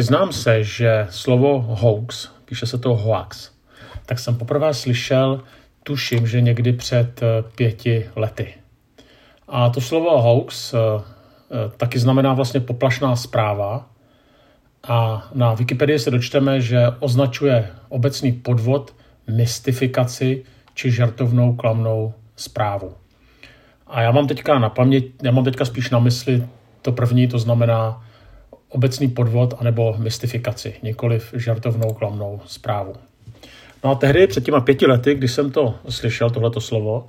přiznám se, že slovo hoax, píše se to hoax, tak jsem poprvé slyšel, tuším, že někdy před eh, pěti lety. A to slovo hoax eh, eh, taky znamená vlastně poplašná zpráva. A na Wikipedii se dočteme, že označuje obecný podvod, mystifikaci či žartovnou klamnou zprávu. A já mám teďka na paměť, já mám teďka spíš na mysli to první, to znamená obecný podvod anebo mystifikaci, nikoliv žartovnou klamnou zprávu. No a tehdy, před těma pěti lety, když jsem to slyšel, tohleto slovo,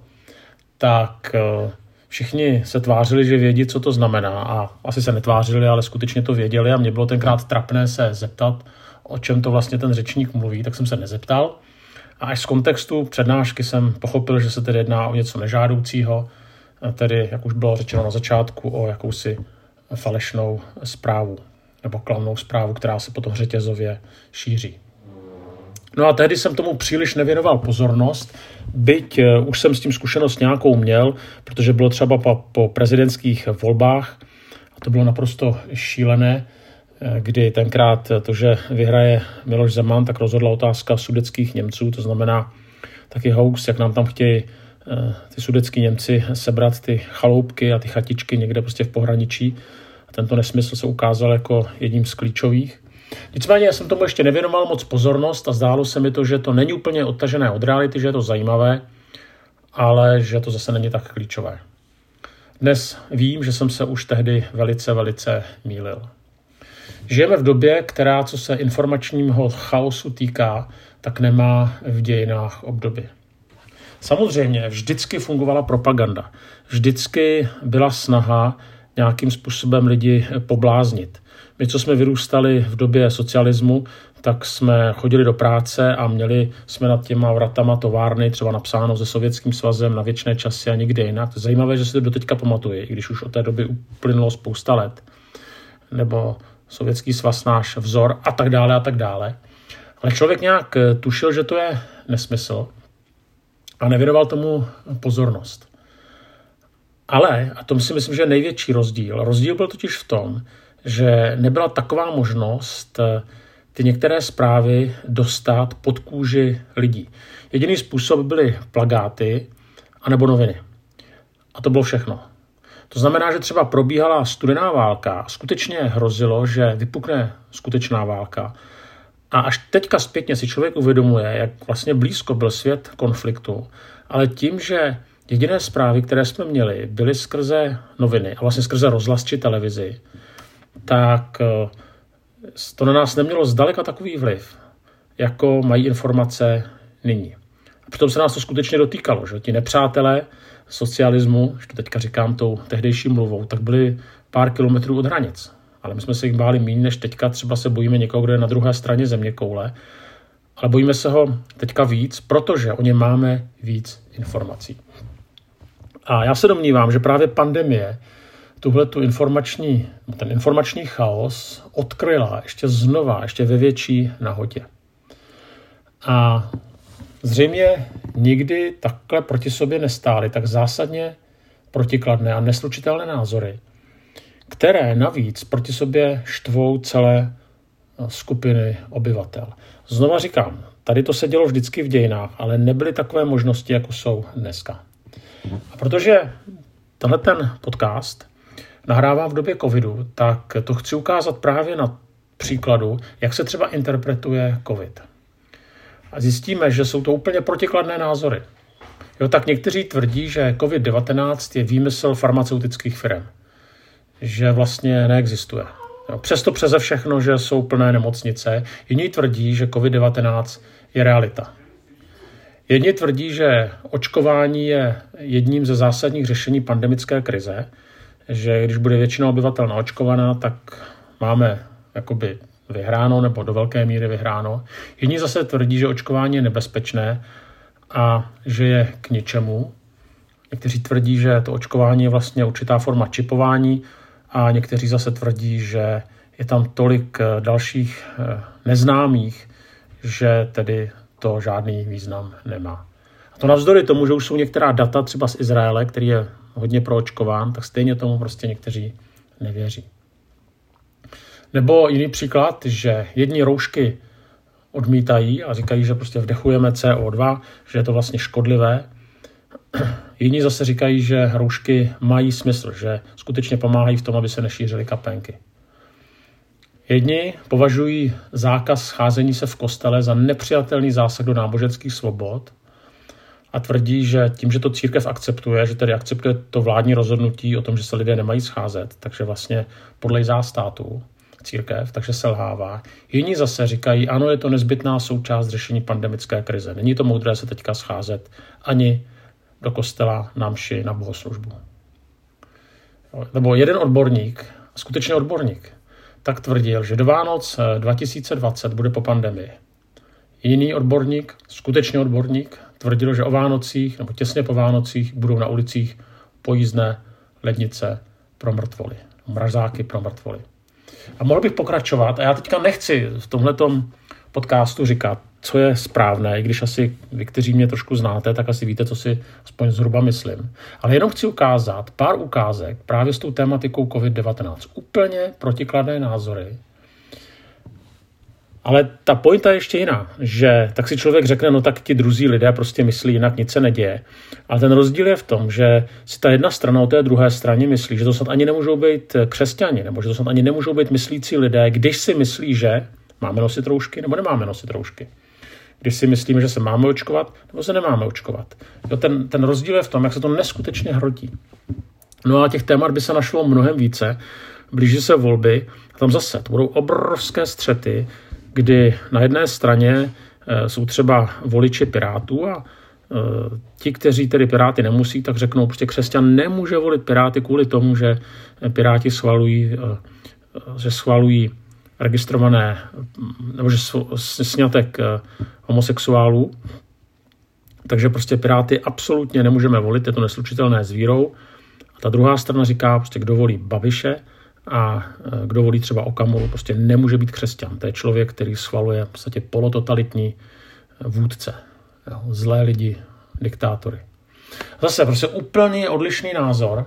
tak eh, všichni se tvářili, že vědí, co to znamená a asi se netvářili, ale skutečně to věděli a mě bylo tenkrát trapné se zeptat, o čem to vlastně ten řečník mluví, tak jsem se nezeptal. A až z kontextu přednášky jsem pochopil, že se tedy jedná o něco nežádoucího, tedy, jak už bylo řečeno na začátku, o jakousi falešnou zprávu nebo klamnou zprávu, která se potom řetězově šíří. No a tehdy jsem tomu příliš nevěnoval pozornost, byť eh, už jsem s tím zkušenost nějakou měl, protože bylo třeba po, po prezidentských volbách, a to bylo naprosto šílené, eh, kdy tenkrát to, že vyhraje Miloš Zeman, tak rozhodla otázka sudeckých Němců, to znamená taky hoax, jak nám tam chtějí eh, ty sudecký Němci sebrat ty chaloupky a ty chatičky někde prostě v pohraničí. Tento nesmysl se ukázal jako jedním z klíčových. Nicméně já jsem tomu ještě nevěnoval moc pozornost a zdálo se mi to, že to není úplně odtažené od reality, že je to zajímavé, ale že to zase není tak klíčové. Dnes vím, že jsem se už tehdy velice, velice mýlil. Žijeme v době, která, co se informačního chaosu týká, tak nemá v dějinách obdoby. Samozřejmě vždycky fungovala propaganda. Vždycky byla snaha nějakým způsobem lidi pobláznit. My, co jsme vyrůstali v době socialismu, tak jsme chodili do práce a měli jsme nad těma vratama továrny, třeba napsáno se Sovětským svazem na věčné časy a nikdy jinak. Zajímavé, že si to doteďka pamatuje, i když už od té doby uplynulo spousta let. Nebo Sovětský svaz náš vzor a tak dále a tak dále. Ale člověk nějak tušil, že to je nesmysl a nevěnoval tomu pozornost. Ale, a to si myslím, že je největší rozdíl, rozdíl byl totiž v tom, že nebyla taková možnost eh, ty některé zprávy dostat pod kůži lidí. Jediný způsob byly plagáty anebo noviny. A to bylo všechno. To znamená, že třeba probíhala studená válka, skutečně hrozilo, že vypukne skutečná válka. A až teďka zpětně si člověk uvědomuje, jak vlastně blízko byl svět konfliktu, ale tím, že jediné zprávy, které jsme měli, byly skrze noviny a vlastně skrze rozhlas či televizi, tak eh, to na nás nemělo zdaleka takový vliv, jako mají informace nyní. A přitom se nás to skutečně dotýkalo, že ti nepřátelé socialismu, že to teďka říkám tou tehdejší mluvou, tak byli pár kilometrů od hranic. Ale my jsme se jich báli méně, než teďka třeba se bojíme někoho, kdo je na druhé straně země koule. Ale bojíme se ho teďka víc, protože o něm máme víc informací. A já se domnívám, že právě pandemie tuhle tu informační, ten informační chaos odkryla ještě znova, ještě ve větší nahodě. A zřejmě nikdy takhle proti sobě nestály tak zásadně protikladné a neslučitelné názory, které navíc proti sobě štvou celé no, skupiny obyvatel. Znova říkám, tady to se dělo vždycky v dějinách, ale nebyly takové možnosti, jako jsou dneska. A protože tenhle ten podcast nahrávám v době covidu, tak to chci ukázat právě na příkladu, jak se třeba interpretuje covid. A zjistíme, že jsou to úplně protikladné názory. Jo, tak někteří tvrdí, že COVID-19 je výmysl farmaceutických firm. Že vlastně neexistuje. Jo, přesto přeze všechno, že jsou plné nemocnice, jiní tvrdí, že COVID-19 je realita. Jedni tvrdí, že očkování je jedním ze zásadních řešení pandemické krize, že když bude většina obyvatel naočkovaná, tak máme jakoby vyhráno nebo do velké míry vyhráno. Jiní zase tvrdí, že očkování je nebezpečné a že je k ničemu. Někteří tvrdí, že to očkování je vlastně určitá forma čipování a někteří zase tvrdí, že je tam tolik eh, dalších eh, neznámých, že tedy to žádný význam nemá. A to navzdory tomu, že už jsou některá data třeba z Izraele, který je hodně proočkován, tak stejně tomu prostě někteří nevěří. Nebo jiný příklad, že jedni roušky odmítají a říkají, že prostě vdechujeme CO2, že je to vlastně škodlivé. Jiní zase říkají, že roušky mají smysl, že skutečně pomáhají v tom, aby se nešířily kapenky. Jedni považují zákaz scházení se v kostele za nepřijatelný zásah do náboženských svobod a tvrdí, že tím, že to církev akceptuje, že tedy akceptuje to vládní rozhodnutí o tom, že se lidé nemají scházet, takže vlastně podlejzá státu církev, takže selhává. Jiní zase říkají, ano, je to nezbytná součást řešení pandemické krize. Není to moudré se teďka scházet ani do kostela, na mši, na bohoslužbu. Nebo jeden odborník, skutečně odborník, tak tvrdil, že do Vánoc 2020 bude po pandemii. Jiný odborník, skutečně odborník, tvrdil, že o Vánocích nebo těsně po Vánocích budou na ulicích pojízdné lednice pro mrtvoly, mrazáky pro mrtvoly. A mohl bych pokračovat, a já teďka nechci v tomhletom podcastu říkat, co je správné, i když asi vy, kteří mě trošku znáte, tak asi víte, co si aspoň zhruba myslím. Ale jenom chci ukázat pár ukázek právě s tou tématikou COVID-19. Úplně protikladné názory, ale ta pointa je ještě jiná, že tak si člověk řekne, no tak ti druzí lidé prostě myslí jinak, nic se neděje. Ale ten rozdíl je v tom, že si ta jedna strana o té druhé straně myslí, že to snad ani nemůžou být křesťani, nebo že to snad ani nemůžou být myslící lidé, když si myslí, že máme nosit roušky nebo nemáme nosit roušky. Když si myslíme, že se máme očkovat nebo se nemáme očkovat. Jo, ten, ten rozdíl je v tom, jak se to neskutečně hrotí. No a těch témat by se našlo mnohem více. Blíží se volby a tam zase to budou obrovské střety, kdy na jedné straně eh, jsou třeba voliči Pirátů a eh, ti, kteří tedy Piráty nemusí, tak řeknou, prostě křesťan nemůže volit Piráty kvůli tomu, že Piráti schvalují, eh, že schvalují registrované, nebo že snětek homosexuálů, takže prostě Piráty absolutně nemůžeme volit, je to neslučitelné s vírou. A ta druhá strana říká, prostě kdo volí Babiše, a e, kdo volí třeba Okamuru, prostě nemůže být křesťan. To je člověk, který schvaluje v podstatě polototalitní e, vůdce. Jo, zlé lidi, diktátory. Zase prostě úplně odlišný názor.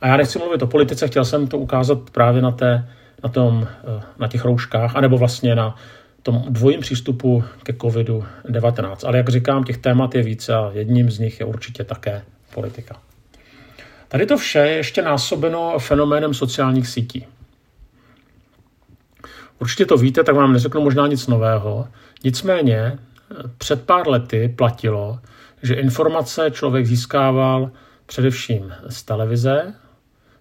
A já nechci mluvit o politice, chtěl jsem to ukázat právě na, té, na, tom, e, na těch rouškách, anebo vlastně na tom dvojím přístupu ke COVID-19. Ale jak říkám, těch témat je více a jedním z nich je určitě také politika. Tady to vše je ještě násobeno fenoménem sociálních sítí. Určitě to víte, tak vám neřeknu možná nic nového. Nicméně před pár lety platilo, že informace člověk získával především z televize,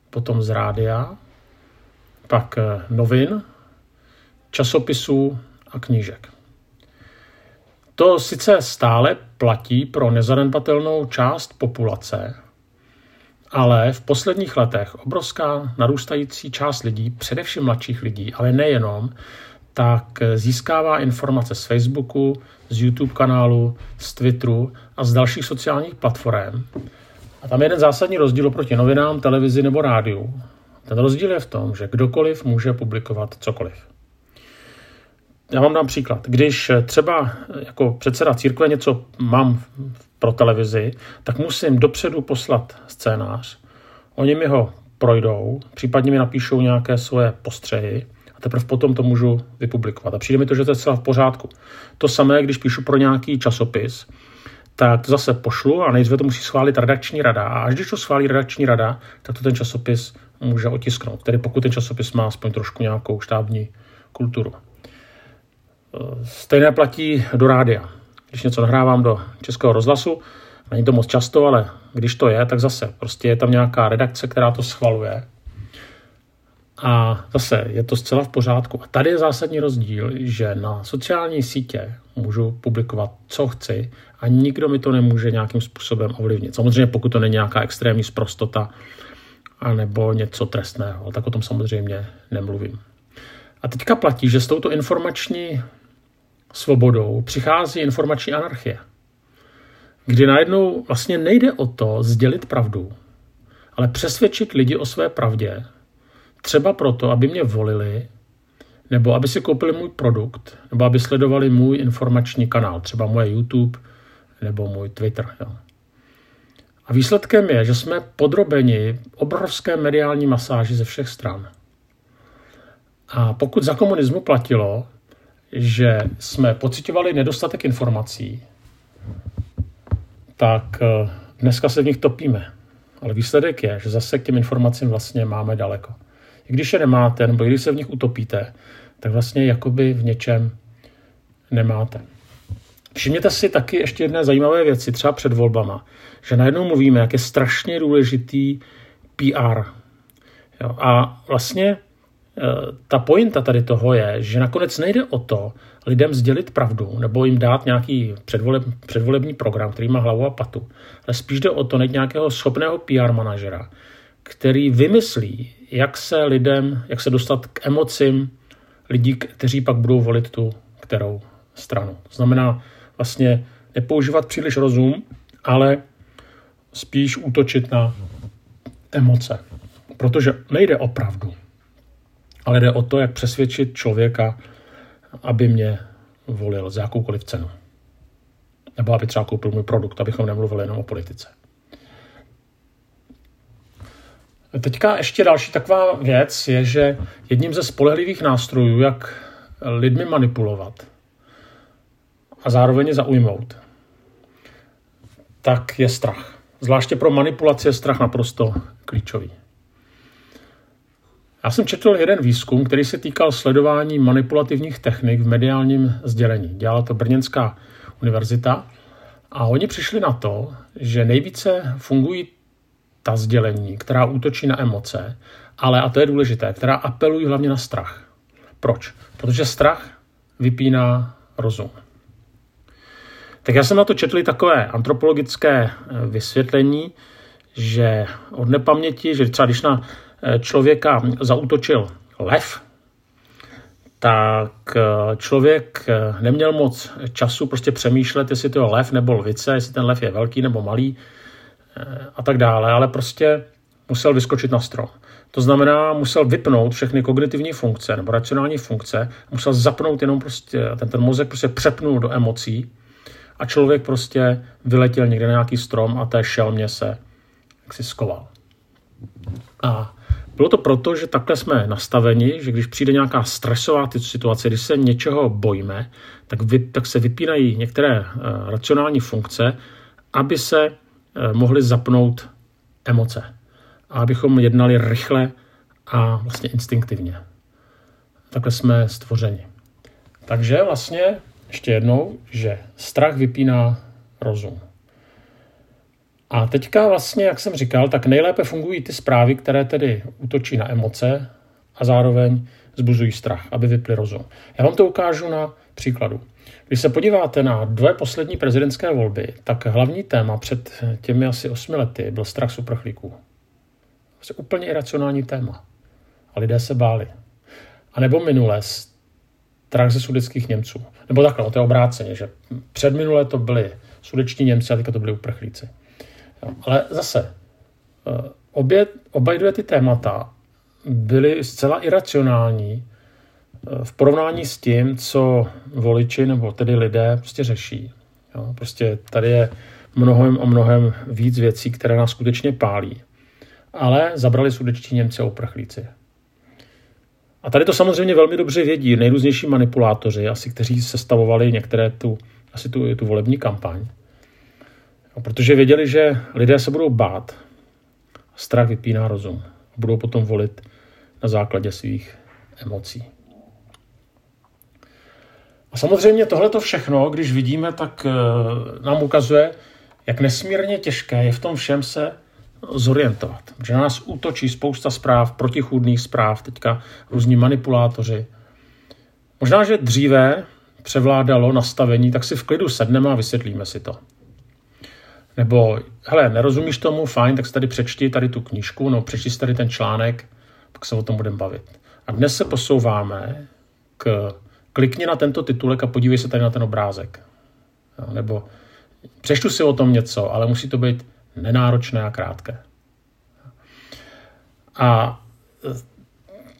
potom z rádia, pak novin, časopisů a knížek. To sice stále platí pro nezanedbatelnou část populace, ale v posledních letech obrovská narůstající část lidí, především mladších lidí, ale nejenom, tak získává informace z Facebooku, z YouTube kanálu, z Twitteru a z dalších sociálních platform. A tam je jeden zásadní rozdíl oproti novinám, televizi nebo rádiu. Ten rozdíl je v tom, že kdokoliv může publikovat cokoliv. Já vám dám příklad. Když třeba jako předseda církve něco mám pro televizi, tak musím dopředu poslat scénář. Oni mi ho projdou, případně mi napíšou nějaké svoje postřehy a teprve potom to můžu vypublikovat. A přijde mi to, že to je celá v pořádku. To samé, když píšu pro nějaký časopis, tak to zase pošlu a nejdříve to musí schválit redakční rada. A až když to schválí redakční rada, tak to ten časopis může otisknout. Tedy pokud ten časopis má aspoň trošku nějakou štábní kulturu. Stejné platí do rádia když něco nahrávám do českého rozhlasu, není to moc často, ale když to je, tak zase prostě je tam nějaká redakce, která to schvaluje. A zase je to zcela v pořádku. A tady je zásadní rozdíl, že na sociální sítě můžu publikovat, co chci a nikdo mi to nemůže nějakým způsobem ovlivnit. Samozřejmě pokud to není nějaká extrémní sprostota anebo něco trestného, tak o tom samozřejmě nemluvím. A teďka platí, že s touto informační svobodou přichází informační anarchie, kdy najednou vlastně nejde o to sdělit pravdu, ale přesvědčit lidi o své pravdě, třeba proto, aby mě volili, nebo aby si koupili můj produkt, nebo aby sledovali můj informační kanál, třeba moje YouTube nebo můj Twitter. Jo. A výsledkem je, že jsme podrobeni obrovské mediální masáži ze všech stran. A pokud za komunismu platilo, že jsme pocitovali nedostatek informací, tak eh, dneska se v nich topíme. Ale výsledek je, že zase k těm informacím vlastně máme daleko. I když je nemáte, nebo když se v nich utopíte, tak vlastně jakoby v něčem nemáte. Všimněte si taky ještě jedné zajímavé věci, třeba před volbama, že najednou mluvíme, jak je strašně důležitý PR. Jo, a vlastně Eh, ta pointa tady toho je, že nakonec nejde o to lidem sdělit pravdu nebo jim dát nějaký předvoleb, předvolební program, který má hlavu a patu, ale spíš jde o to najít nějakého schopného PR manažera, který vymyslí, jak se lidem, jak se dostat k emocím lidí, kteří pak budou volit tu kterou stranu. Znamená vlastně nepoužívat příliš rozum, ale spíš útočit na emoce. Protože nejde o pravdu ale jde o to, jak přesvědčit člověka, aby mě volil za jakoukoliv cenu. Nebo aby třeba koupil můj produkt, abychom nemluvili jenom o politice. Teďka ještě další taková věc je, že jedním ze spolehlivých nástrojů, jak lidmi manipulovat a zároveň je zaujmout, tak je strach. Zvláště pro manipulaci je strach naprosto klíčový. Já jsem četl jeden výzkum, který se týkal sledování manipulativních technik v mediálním sdělení. Dělala to Brněnská univerzita a oni přišli na to, že nejvíce fungují ta sdělení, která útočí na emoce, ale, a to je důležité, která apelují hlavně na strach. Proč? Protože strach vypíná rozum. Tak já jsem na to četl takové antropologické eh, vysvětlení, že od nepaměti, že třeba když na Eh, člověka zautočil lev, tak eh, člověk neměl moc času prostě přemýšlet, jestli to je lev nebo lvice, jestli ten lev je velký nebo malý a tak dále, ale prostě musel vyskočit na strom. To znamená, musel vypnout všechny kognitivní funkce nebo racionální funkce, musel zapnout jenom prostě, ten, ten mozek prostě přepnul do emocí a člověk prostě vyletěl někde na nějaký strom a té šelmě se jak si skoval. A bylo to proto, že takhle jsme nastaveni, že když přijde nějaká stresová situace, když se něčeho bojíme, tak, vy, tak se vypínají některé uh, racionální funkce, aby se uh, mohly zapnout emoce. A abychom jednali rychle a vlastně instinktivně. Takhle jsme stvořeni. Takže vlastně ještě jednou, že strach vypíná rozum. A teďka vlastně, jak jsem říkal, tak nejlépe fungují ty zprávy, které tedy útočí na emoce a zároveň zbuzují strach, aby vyply rozum. Já vám to ukážu na příkladu. Když se podíváte na dvě poslední prezidentské volby, tak hlavní téma před těmi asi osmi lety byl strach z uprchlíků. Vlastně úplně iracionální téma. A lidé se báli. A nebo minule strach ze sudeckých Němců. Nebo takhle, to je obráceně, že před minule to byli sudeční Němci a teďka to byli uprchlíci. Ale zase, eh, obě, oba dvě ty témata byly zcela iracionální eh, v porovnání s tím, co voliči nebo tedy lidé prostě řeší. Jo, prostě tady je mnohem a mnohem víc věcí, které nás skutečně pálí. Ale zabrali sudečtí Němci a uprchlíci. A tady to samozřejmě velmi dobře vědí nejrůznější manipulátoři, asi kteří sestavovali některé tu, asi tu, tu volební kampaň. A protože věděli, že lidé se budou bát, strach vypíná rozum. Budou potom volit na základě svých emocí. A samozřejmě tohleto všechno, když vidíme, tak eh, nám ukazuje, jak nesmírně těžké je v tom všem se zorientovat. Že na nás útočí spousta zpráv, protichůdných zpráv, teďka různí manipulátoři. Možná, že dříve převládalo nastavení, tak si v klidu sedneme a vysvětlíme si to. Nebo, hele, nerozumíš tomu, fajn, tak si tady přečti tady tu knížku, no přečti si tady ten článek, pak se o tom budeme bavit. A dnes se posouváme k klikni na tento titulek a podívej se tady na ten obrázek. Nebo přečtu si o tom něco, ale musí to být nenáročné a krátké. A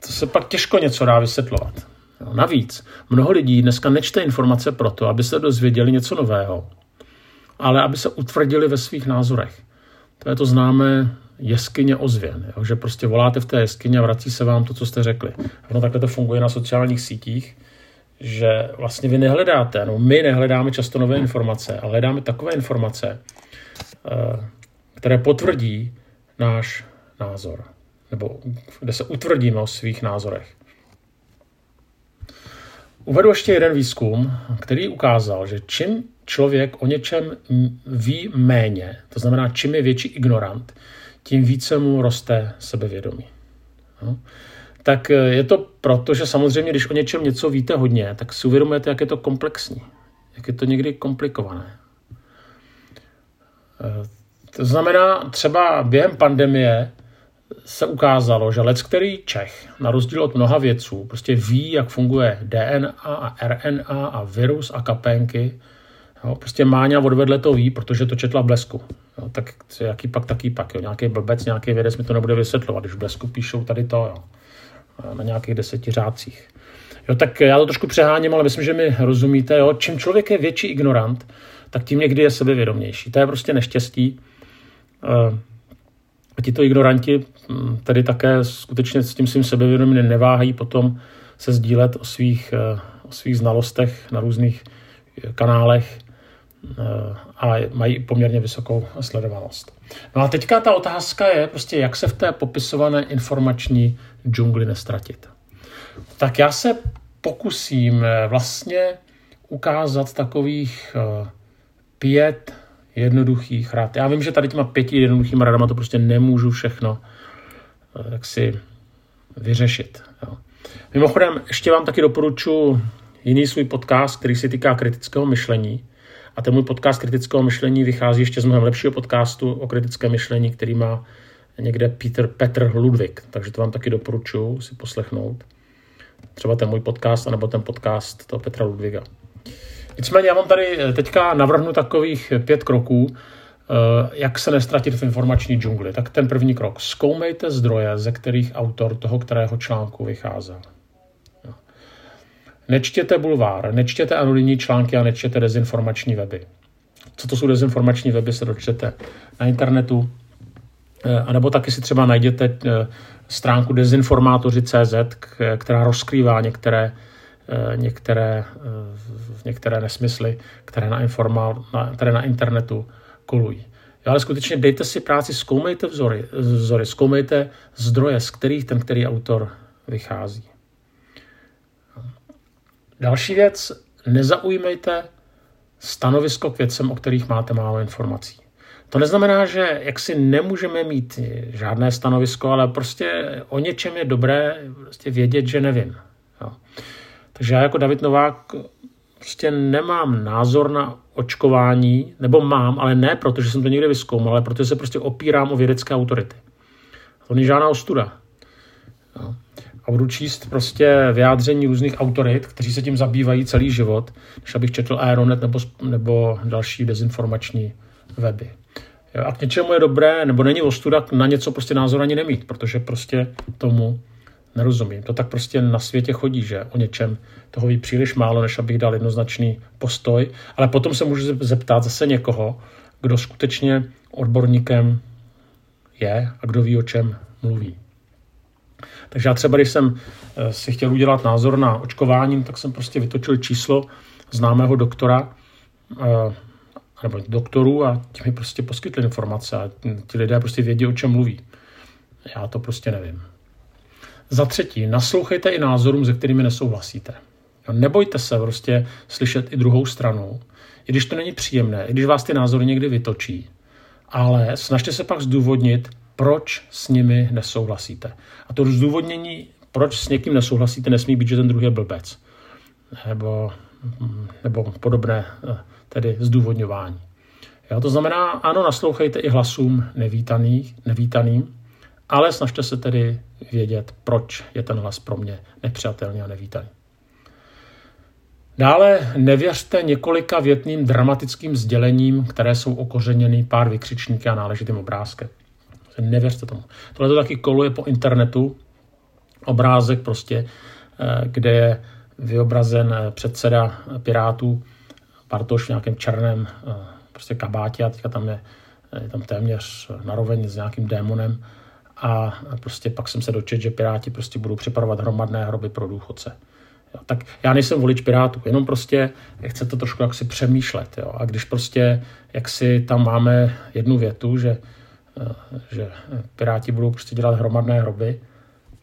to se pak těžko něco dá vysvětlovat. Jo, navíc, mnoho lidí dneska nečte informace proto, aby se dozvěděli něco nového, ale aby se utvrdili ve svých názorech. To je to známé, jeskyně ozvěn, jo? že prostě voláte v té jeskyně a vrací se vám to, co jste řekli. No takhle to funguje na sociálních sítích, že vlastně vy nehledáte, no my nehledáme často nové informace, ale hledáme takové informace, eh, které potvrdí náš názor, nebo kde se utvrdíme o svých názorech. Uvedu ještě jeden výzkum, který ukázal, že čím člověk o něčem ví méně, to znamená, čím je větší ignorant, tím více mu roste sebevědomí. No. Tak je to proto, že samozřejmě, když o něčem něco víte hodně, tak si uvědomujete, jak je to komplexní, jak je to někdy komplikované. To znamená, třeba během pandemie se ukázalo, že lec, který Čech, na rozdíl od mnoha vědců, prostě ví, jak funguje DNA a RNA a virus a kapénky. Jo, prostě Máňa odvedle to ví, protože to četla v blesku. Jo, tak jaký pak, taký pak. Jo. Nějaký blbec, nějaký vědec mi to nebude vysvětlovat, když v blesku píšou tady to, jo. na nějakých deseti řádcích. Jo, tak já to trošku přeháním, ale myslím, že mi rozumíte. Jo. Čím člověk je větší ignorant, tak tím někdy je sebevědomější. To je prostě neštěstí. A tito ignoranti hm, tedy také skutečně s tím svým sebevědomím neváhají potom se sdílet o svých, eh, o svých znalostech na různých eh, kanálech eh, a mají poměrně vysokou sledovanost. No a teďka ta otázka je prostě, jak se v té popisované informační džungli nestratit. Tak já se pokusím vlastně ukázat takových pět jednoduchých rad. Já vím, že tady těma pěti jednoduchýma radama to prostě nemůžu všechno eh, tak si vyřešit. Jo. Mimochodem, ještě vám taky doporučuji jiný svůj podcast, který se týká kritického myšlení. A ten můj podcast kritického myšlení vychází ještě z mnohem lepšího podcastu o kritickém myšlení, který má někde Peter Petr Ludvík. Takže to vám taky doporučuji si poslechnout. Třeba ten můj podcast, anebo ten podcast toho Petra Ludviga. Nicméně já vám tady eh, teďka navrhnu takových pět kroků, eh, jak se nestratit v informační džungli. Tak ten první krok. Zkoumejte zdroje, ze kterých autor toho kterého článku vycházel. Nečtěte bulvár, nečtěte anonymní články a nečtěte dezinformační weby. Co to jsou dezinformační weby, se dočtete na internetu, eh, a nebo taky si třeba najděte stránku dezinformátoři.cz, která rozkrývá některé některé, eh, některé nesmysly, které na, informa, na, které na internetu kolují. Ale skutečně dejte si práci, zkoumejte vzory, vzory, zkoumejte zdroje, z kterých ten který autor vychází. Další věc, nezaujmejte stanovisko k věcem, o kterých máte málo informací. To neznamená, že jak si nemůžeme mít žádné stanovisko, ale prostě o něčem je dobré prostě vědět, že nevím. Jo. Takže já jako David Novák prostě nemám názor na očkování, nebo mám, ale ne protože jsem to někde vyzkoumal, ale protože se prostě opírám o vědecké autority. To není žádná ostuda. No. A budu číst prostě vyjádření různých autorit, kteří se tím zabývají celý život, než abych četl Aeronet nebo, nebo další dezinformační weby. A k něčemu je dobré, nebo není ostuda na něco prostě názor ani nemít, protože prostě tomu nerozumím. To tak prostě na světě chodí, že o něčem toho ví příliš málo, než abych dal jednoznačný postoj, ale potom se můžu zeptat zase někoho, kdo skutečně odborníkem je a kdo ví, o čem mluví. Takže já třeba, když jsem eh, si chtěl udělat názor na očkování, tak jsem prostě vytočil číslo známého doktora, eh, nebo doktorů a ti mi prostě poskytli informace a ti lidé prostě vědí, o čem mluví. Já to prostě nevím. Za třetí, naslouchejte i názorům, se kterými nesouhlasíte. Nebojte se prostě slyšet i druhou stranu, i když to není příjemné, i když vás ty názory někdy vytočí. Ale snažte se pak zdůvodnit, proč s nimi nesouhlasíte. A to zdůvodnění, proč s někým nesouhlasíte, nesmí být, že ten druhý je blbec. Nebo, nebo podobné eh, tedy zdůvodňování. Jo, to znamená, ano, naslouchejte i hlasům nevítaných, nevítaným, ale snažte se tedy vědět, proč je ten hlas pro mě nepřijatelný a nevítaný. Dále nevěřte několika větným dramatickým sdělením, které jsou okořeněny pár vykřičníky a náležitým obrázkem. Nevěřte tomu. Tohle to taky koluje po internetu. Obrázek prostě, eh, kde je vyobrazen eh, předseda Pirátů Bartoš v nějakém černém eh, prostě kabátě a teďka tam je je tam téměř naroveň s nějakým démonem a prostě pak jsem se dočet, že Piráti prostě budou připravovat hromadné hroby pro důchodce. Jo, tak já nejsem volič Pirátů, jenom prostě chce to trošku jaksi přemýšlet. Jo. A když prostě, jak si tam máme jednu větu, že, eh, že Piráti budou prostě dělat hromadné hroby,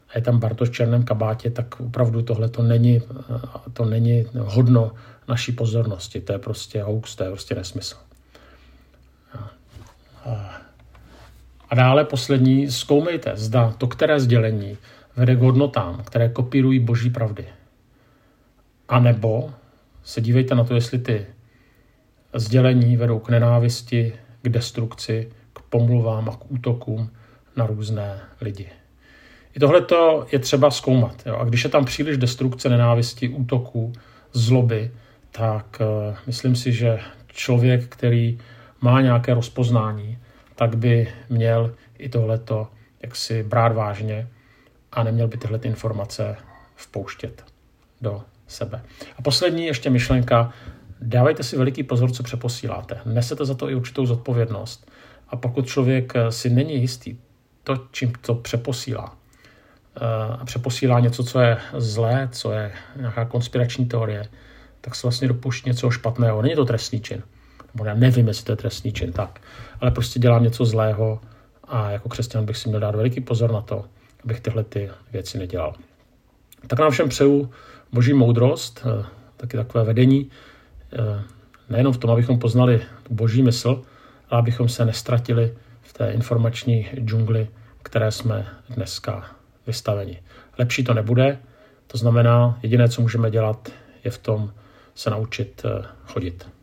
a je tam Bartoš v černém kabátě, tak opravdu tohle to není, eh, to není hodno naší pozornosti. To je prostě hoax, to je prostě nesmysl. A dále poslední, zkoumejte, zda to, které sdělení vede k hodnotám, které kopírují boží pravdy. A nebo se dívejte na to, jestli ty sdělení vedou k nenávisti, k destrukci, k pomluvám a k útokům na různé lidi. I tohle je třeba zkoumat. Jo? A když je tam příliš destrukce, nenávisti, útoků, zloby, tak uh, myslím si, že člověk, který má nějaké rozpoznání, tak by měl i tohleto jaksi brát vážně a neměl by tyhle informace vpouštět do sebe. A poslední ještě myšlenka, dávejte si veliký pozor, co přeposíláte. Nesete za to i určitou zodpovědnost. A pokud člověk si není jistý to, čím to přeposílá, eh, a přeposílá něco, co je zlé, co je nějaká konspirační teorie, tak se vlastně dopuští něco špatného. Není to trestný čin. Nebo já nevím, jestli to je trestný čin, tak. Ale prostě dělám něco zlého a jako křesťan bych si měl dát veliký pozor na to, abych tyhle ty věci nedělal. Tak nám všem přeju boží moudrost, eh, taky takové vedení, eh, nejenom v tom, abychom poznali boží mysl, ale abychom se nestratili v té informační džungli, které jsme dneska vystaveni. Lepší to nebude, to znamená, jediné, co můžeme dělat, je v tom se naučit eh, chodit.